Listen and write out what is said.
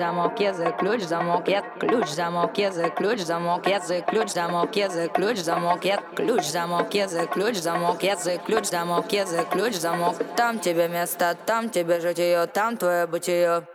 zamok jest, klucz zamok jest, klucz zamok jest, klucz zamok jest, klucz zamok jest, klucz zamok jest, klucz zamok jest, klucz zamok jest, klucz zamok jest, klucz zamok tam ciebie miasta, tam ciebie życie, tam twoje bycie.